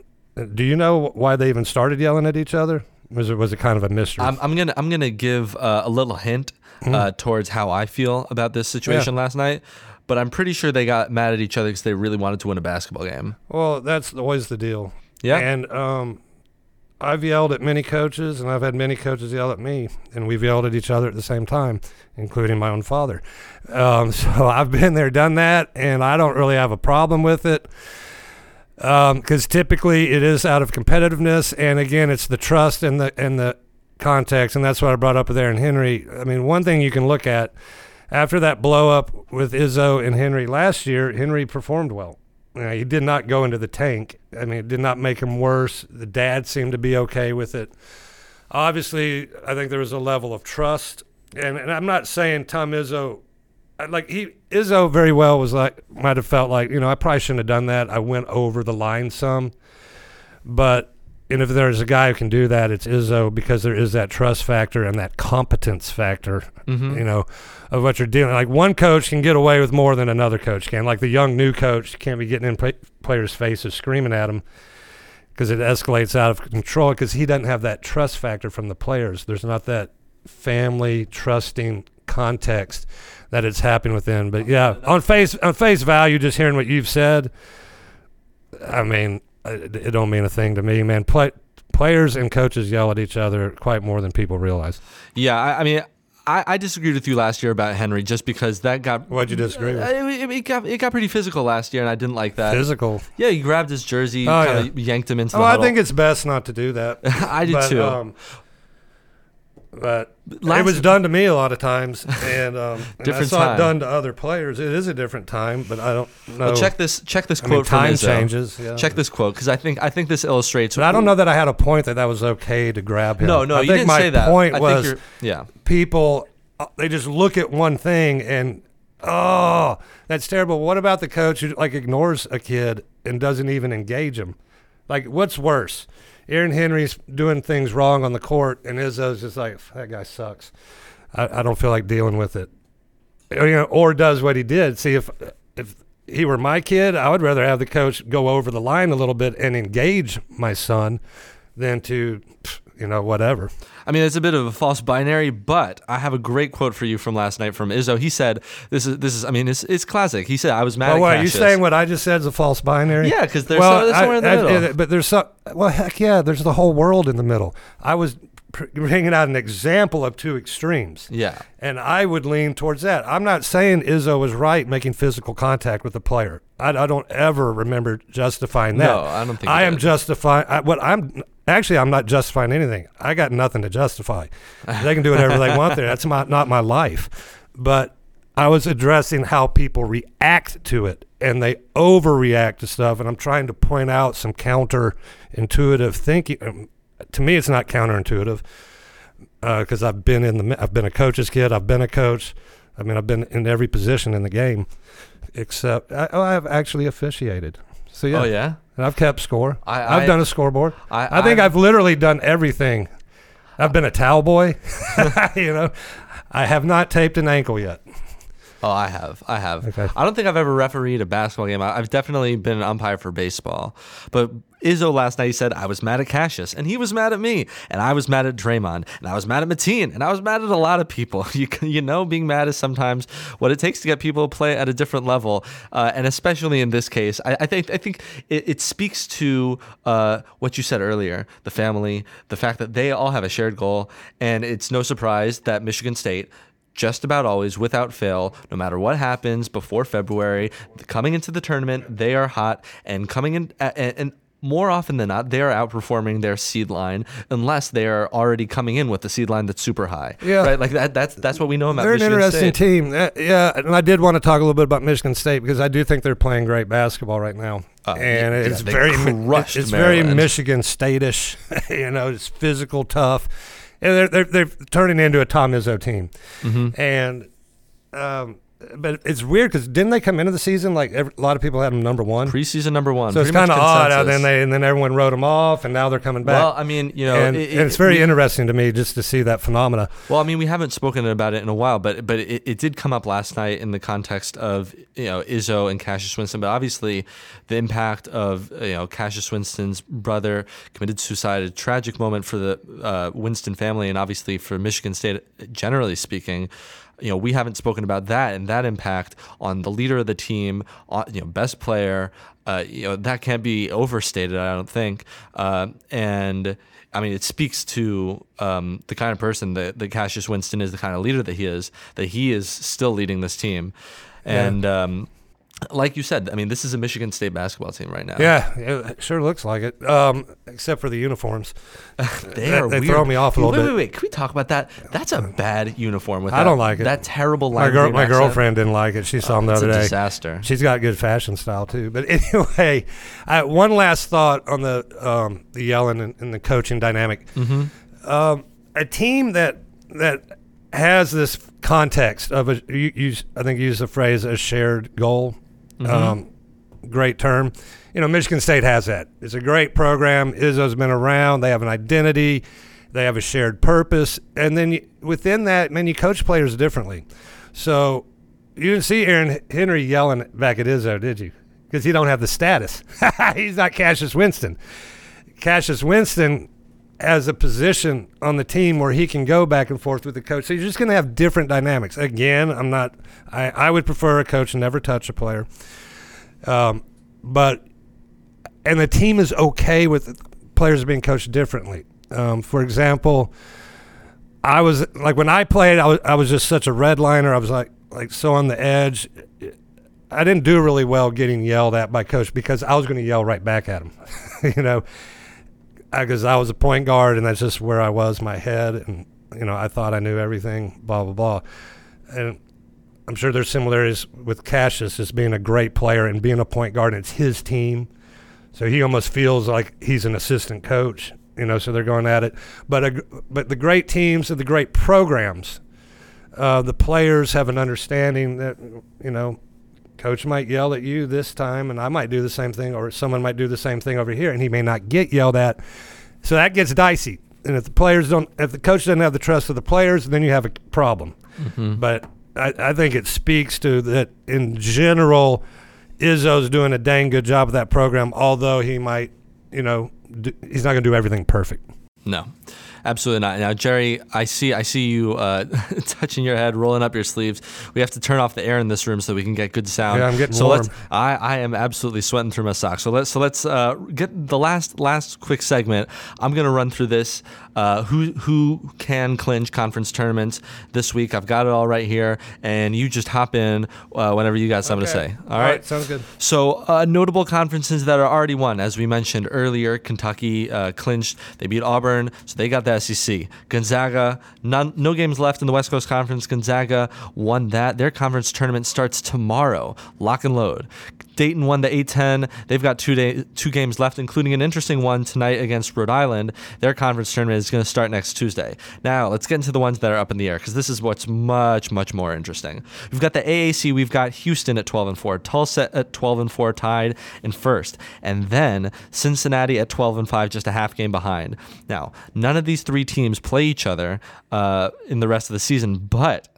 Do you know why they even started yelling at each other? Was it was it kind of a mystery? I'm, I'm gonna I'm gonna give uh, a little hint Mm-hmm. uh, towards how I feel about this situation last night, but I'm pretty sure they got mad at each other because they really wanted to win a basketball game. Well, that's always the deal. Yeah. And um, I've yelled at many coaches, and I've had many coaches yell at me, and we've yelled at each other at the same time, including my own father. Um, <laughs> so I've been there, done that, and I don't really have a problem with it. Because typically it is out of competitiveness, and again, it's the trust and the and the context, and that's what I brought up with Aaron Henry. I mean, one thing you can look at after that blow up with Izzo and Henry last year, Henry performed well. You know, he did not go into the tank. I mean, it did not make him worse. The dad seemed to be okay with it. Obviously, I think there was a level of trust, and, and I'm not saying Tom Izzo, like he Izzo very well was like might have felt like you know I probably shouldn't have done that. I went over the line some, but and if there's a guy who can do that, it's Izzo because there is that trust factor and that competence factor, Mhm. you know, of what you're dealing. Like one coach can get away with more than another coach can. Like the young new coach can't be getting in play- players' faces screaming at them because it escalates out of control because he doesn't have that trust factor from the players. There's not that family trusting context that it's happening within. But yeah, on face on face value, just hearing what you've said, I mean, it, it don't mean a thing to me, man. Play, players and coaches yell at each other quite more than people realize. Yeah, I, I mean, I, I disagreed with you last year about Henry just because that got. Why'd you disagree with? Uh, It, it got it got pretty physical last year, and I didn't like that. Physical. Yeah, he grabbed his jersey, Oh, kind of yeah. yanked him into Oh, the I huddle. think it's best not to do that. <laughs> I do But, too. Um, but Last- it was done to me a lot of times, <laughs> and, um, and I saw time. it done to other players. It is a different time, but I don't know. Well, check this. Check this I quote mean, time Izzo. changes. Yeah. Check this quote because I think I think this illustrates. But I don't know that I had a point that that was okay to grab him. No, no, I you think didn't my say that. point I was yeah. people uh, they just look at one thing and oh, that's terrible. What about the coach who like ignores a kid and doesn't even engage him? Like, what's worse? Aaron Henry's doing things wrong on the court, and Izzo's just like that guy sucks. I, I don't feel like dealing with it. Or, you know, or does what he did. See if if he were my kid, I would rather have the coach go over the line a little bit and engage my son than to, you know, whatever. I mean, it's a bit of a false binary, but I have a great quote for you from last night from Izzo. He said, "This is this is. I mean, it's it's classic." He said, "I was mad Well, at are you saying what I just said is a false binary? Yeah, 'cause there's some- there's somewhere in the middle. but there's some. Well, heck yeah, there's the whole world in the middle. I was bringing out an example of two extremes. Yeah. And I would lean towards that. I'm not saying Izzo was right making physical contact with the player. I, I don't ever remember justifying that. No, I don't think I am did. justifying I, what I'm. Actually, I'm not justifying anything. I got nothing to justify. They can do whatever they want there. That's my, not my life. But I was addressing how people react to it, and they overreact to stuff. And I'm trying to point out some counterintuitive thinking. Um, To me, it's not counterintuitive uh, because I've been in the I've been a coach's kid. I've been a coach. I mean, I've been in every position in the game, except I, oh, I've actually officiated. So yeah, Oh, yeah? and I've kept score. I- I, have done a scoreboard. I- I, think I've- I've literally done everything. I've been a towel boy. <laughs> <laughs> you know, I have not taped an ankle yet. Oh, I have. I have. Okay. I don't think I've ever refereed a basketball game. I've definitely been an umpire for baseball. But Izzo last night he said I was mad at Cassius, and he was mad at me, and I was mad at Draymond, and I was mad at Mateen, and I was mad at a lot of people. <laughs> You you know, being mad is sometimes what it takes to get people to play at a different level, uh, and especially in this case, I, I think I think it, it speaks to uh, what you said earlier: the family, the fact that they all have a shared goal, and it's no surprise that Michigan State just about always, without fail, no matter what happens before February, coming into the tournament, they are hot and coming in and. and more often than not, they are outperforming their seed line unless they are already coming in with the seed line that's super high. Yeah. right. Like that. That's that's what we know about. They're Michigan an interesting State. team. Uh, yeah, and I did want to talk a little bit about Michigan State because I do think they're playing great basketball right now, Uh, and yeah, it's very it's very Michigan State-ish. <laughs> you know, it's physical, tough, and they're they're, they're turning into a Tom Izzo team, Mm-hmm. and. Um, but it's weird because didn't they come into the season like every, a lot of people had them number one? Preseason number one. so it's kind of odd. How then they and then everyone wrote them off, and now they're coming back. Well, I mean, you know, and, it- and it's very we- interesting to me just to see that phenomena. Well, I mean, we haven't spoken about it in a while, but but it, it did come up last night in the context of you know Izzo and Cassius Winston, but obviously the impact of you know Cassius Winston's brother committed suicide, a tragic moment for the uh, Winston family, and obviously for Michigan State, generally speaking. You know, we haven't spoken about that and that impact on the leader of the team, on, you know, best player. Uh, you know, that can't be overstated. I don't think. Uh, and I mean, it speaks to um, the kind of person that, that Cassius Winston is, the kind of leader that he is, that he is still leading this team. And um, like you said, I mean, this is a Michigan State basketball team right now. Yeah, it sure looks like it. Um, except for the uniforms, <laughs> They are they throw me off a little wait, bit. Wait, wait, Can we talk about that? That's a bad uniform with I that, don't like it. That terrible my girl, my girlfriend didn't like it. She saw them the other a day. disaster. She's got good fashion style too. But <laughs> anyway, I, one last thought on the um, the yelling and, and the coaching dynamic. Mm-hmm. Um, a team that that has this context of a you use I think you use the phrase a shared goal. Mm-hmm. Um, great term. You know, Michigan State has that. It's a great program. Izzo's been around. They have an identity. They have a shared purpose. And then you, within that, man, you coach players differently. So you didn't see Aaron Henry yelling back at Izzo, did you? Because he don't have the status. <laughs> He's not Cassius Winston. Cassius Winston has a position on the team where he can go back and forth with the coach. So you're just going to have different dynamics. Again, I'm not. I, I would prefer a coach never touch a player. Um, but and the team is okay with players being coached differently. Um, for example, I was like when I played, I was I was just such a redliner. I was like like so on the edge. I didn't do really well getting yelled at by coach because I was going to yell right back at him, <laughs> you know, because I was a point guard and that's just where I was, my head, and you know I thought I knew everything, blah blah blah, and I'm sure there's similarities with Cassius as being a great player and being a point guard, and it's his team. So he almost feels like he's an assistant coach, you know. So they're going at it, but a, but the great teams and the great programs, uh, the players have an understanding that you know, coach might yell at you this time, and I might do the same thing, or someone might do the same thing over here, and he may not get yelled at. So that gets dicey. And if the players don't, if the coach doesn't have the trust of the players, then you have a problem. Mm-hmm. But I, I think it speaks to that in general. Izzo's doing a dang good job of that program, although he might, you know, do, he's not going to do everything perfect. No. Absolutely not. Now, Jerry, I see, I see you uh, <laughs> touching your head, rolling up your sleeves. We have to turn off the air in this room so we can get good sound. Yeah, I'm getting so warm. let's. I, I am absolutely sweating through my socks. So let's, so let's uh, get the last, last quick segment. I'm gonna run through this. Uh, who, who can clinch conference tournaments this week? I've got it all right here, and you just hop in uh, whenever you got something to Okay. say. All right, sounds good. So, uh, notable conferences that are already won, as we mentioned earlier, Kentucky uh, clinched. They beat Auburn, so they got the SEC. Gonzaga, none, no games left in the West Coast Conference. Gonzaga won that. Their conference tournament starts tomorrow. Lock and load. Dayton won the A10. They've got two day, two games left, including an interesting one tonight against Rhode Island. Their conference tournament is going to start next Tuesday. Now, let's get into the ones that are up in the air because this is what's much, much more interesting. We've got the AAC. We've got Houston at 12 and 4, Tulsa at 12 and 4, tied in first, and then Cincinnati at 12 and 5, just a half game behind. Now, none of these three teams play each other uh, in the rest of the season, but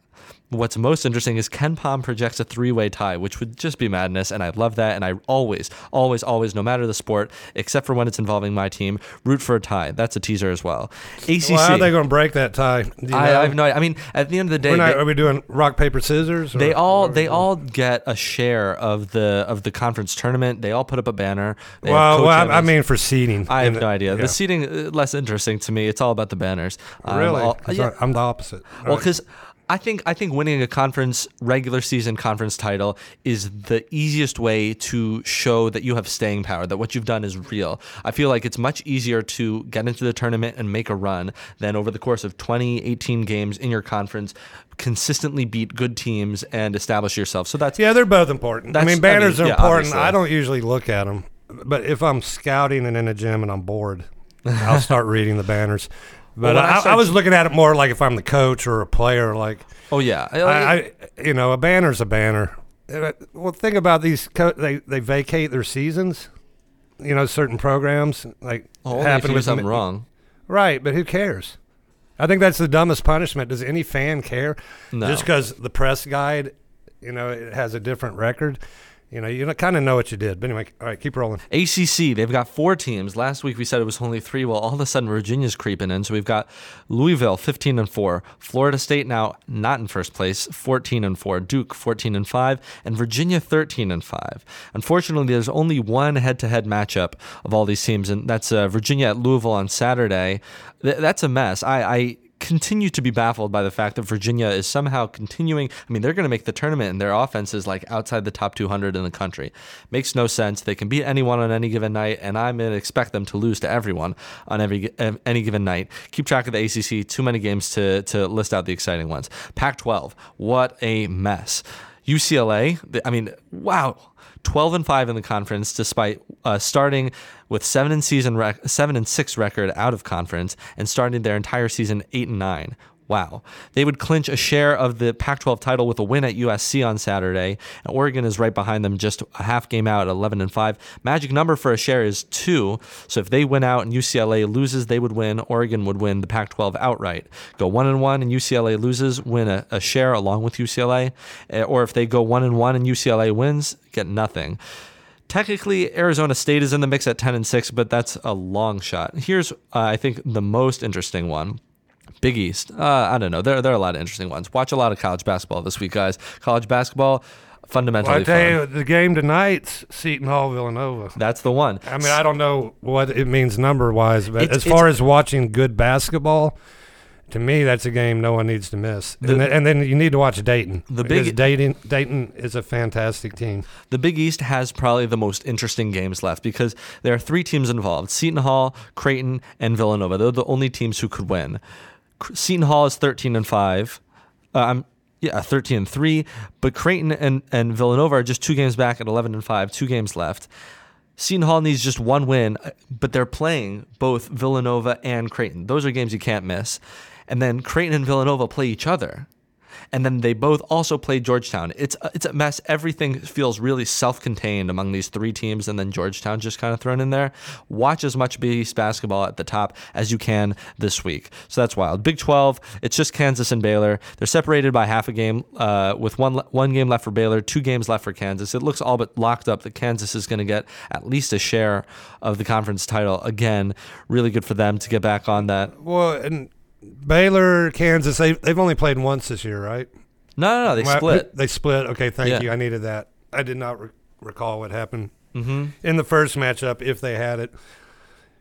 What's most interesting is KenPom projects a three-way tie, which would just be madness, and I love that. And I always, always, always, no matter the sport, except for when it's involving my team, root for a tie. That's a teaser as well. ACC. Well, how are they going to break that tie? I? I have no. I mean, at the end of the day, not, they, are we doing rock paper scissors? or- they all what are we they doing? all get a share of the of the conference tournament. They all put up a banner. They Well, well, I, I mean for seating. I have no idea. yeah. The seating uh, less interesting to me. It's all about the banners. Um, Really? all- yeah. I'm the opposite. Well, right. I think I think winning a conference regular season conference title is the easiest way to show that you have staying power, that what you've done is real. I feel like it's much easier to get into the tournament and make a run than over the course of 20, 18 games in your conference consistently beat good teams and establish yourself. So that's Yeah, they're both important. I mean, I banners mean, are yeah, important. obviously. I don't usually look at them, but if I'm scouting and in a gym and I'm bored, I'll start reading the banners. But Well, I I, I, was looking at it more like if I'm the coach or a player. Like, Oh yeah. I, I you know, a banner's a banner. Uh, Well, think about these. Co- they they vacate their seasons. You know, certain programs like only if happen with something wrong. Right, but who cares? I think that's the dumbest punishment. Does any fan care? No. Just because the press guide, you know, it has a different record. You know, you kind of know what you did. But anyway, all right, keep rolling. ACC, they've got four teams. Last week we said it was only three. Well, all of a sudden Virginia's creeping in. So we've got Louisville 15 and 4, Florida State now not in first place, 14 and 4, Duke 14 and 5, and Virginia 13 and 5. Unfortunately, there's only one head-to-head matchup of all these teams, and that's uh, Virginia at Louisville on Saturday. Th- that's a mess. I, I continue to be baffled by the fact that Virginia is somehow continuing. I mean, they're going to make the tournament, and their offense is like outside the top 200 in the country. Makes no sense. They can beat anyone on any given night, and I'm going to expect them to lose to everyone on every any given night. Keep track of the ACC. Too many games to to list out the exciting ones. Pac-12. What a mess. UCLA. I mean, wow. 12 and 5 in the conference despite uh, starting with 7 and season rec- 7 and 6 record out of conference and starting their entire season 8 and 9. Wow. They would clinch a share of the Pac 12 title with a win at USC on Saturday. And Oregon is right behind them, just a half game out at 11 and 5. Magic number for a share is two. So if they win out and UCLA loses, they would win. Oregon would win the Pac 12 outright. Go 1 and 1 and UCLA loses, win a, a share along with UCLA. Eh, Or if they go 1 and 1 and UCLA wins, get nothing. Technically, Arizona State is in the mix at 10 and 6, but that's a long shot. Here's, uh, I think, the most interesting one. Big East. Uh, I don't know. There, there are a lot of interesting ones. Watch a lot of college basketball this week, guys. College basketball, fundamentally Well, I tell fun. you, the game tonight's Seton Hall Villanova. That's the one. I mean, I don't know what it means number wise, but It's- as far as watching good basketball, to me, that's a game no one needs to miss. The- and, then, and then you need to watch Dayton. The big- Dayton, Dayton is a fantastic team. The Big East has probably the most interesting games left because there are three teams involved Seton Hall, Creighton, and Villanova. They're the only teams who could win. Seton Hall is 13 and 5. Uh, I'm yeah, 13 and 3, but Creighton and, and Villanova are just two games back at 11 and 5, two games left. Seton Hall needs just one win, uh, but they're playing both Villanova and Creighton. Those are games you can't miss. And then Creighton and Villanova play each other. And then they both also play Georgetown. It's a, it's a mess. Everything feels really self-contained among these three teams, and then Georgetown just kind of thrown in there. Watch as much Big East basketball at the top as you can this week. So that's wild. Big 12, it's just Kansas and Baylor. They're separated by half a game, uh, with one one game left for Baylor, two games left for Kansas. It looks all but locked up that Kansas is going to get at least a share of the conference title again. Really good for them to get back on that. Well, and Baylor, Kansas, they they've only played once this year, right? No, no, no they split. They split. Okay, thank Yeah. you. I needed that. I did not re- recall what happened Mm-hmm. in the first matchup if they had it.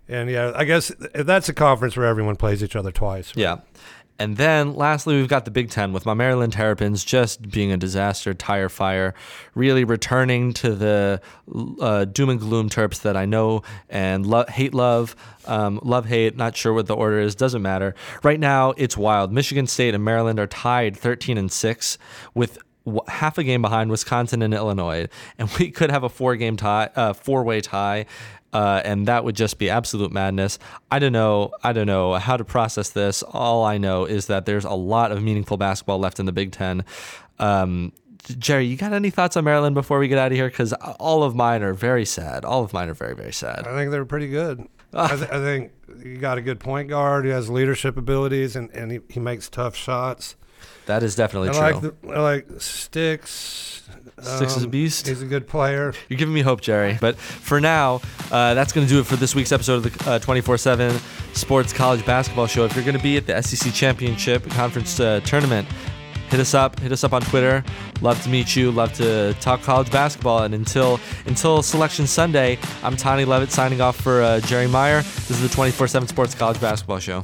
And yeah, I guess that's a conference where everyone plays each other twice. Yeah. And then lastly, we've got the Big Ten with my Maryland Terrapins just being a disaster, tire fire, really returning to the uh, doom and gloom Terps that I know and lo- hate love, um, love hate, not sure what the order is, doesn't matter. Right now, it's wild. Michigan State and Maryland are tied 13 and 6 with half a game behind Wisconsin and Illinois, and we could have a four game tie, uh, four way tie. Uh, and that would just be absolute madness. I don't know. I don't know how to process this. All I know is that there's a lot of meaningful basketball left in the Big Ten. Um, Jerry, you got any thoughts on Maryland before we get out of here? Because all of mine are very sad. All of mine are very, very sad. I think they're pretty good. I, th- I think you got a good point guard who has leadership abilities and, and he, he makes tough shots. That is definitely I true. like the, I like Sticks. Sticks is a Um, beast. He's a good player. You're giving me hope, Jerry. But for now, uh, that's going to do it for this week's episode of the 24 7 Sports College Basketball Show. If you're going to be at the SEC Championship Conference uh, Tournament, hit us up. Hit us up on Twitter. Love to meet you. Love to talk college basketball. And until until Selection Sunday, I'm Tani Levitt signing off for uh, Jerry Meyer. This is the 24 7 Sports College Basketball Show.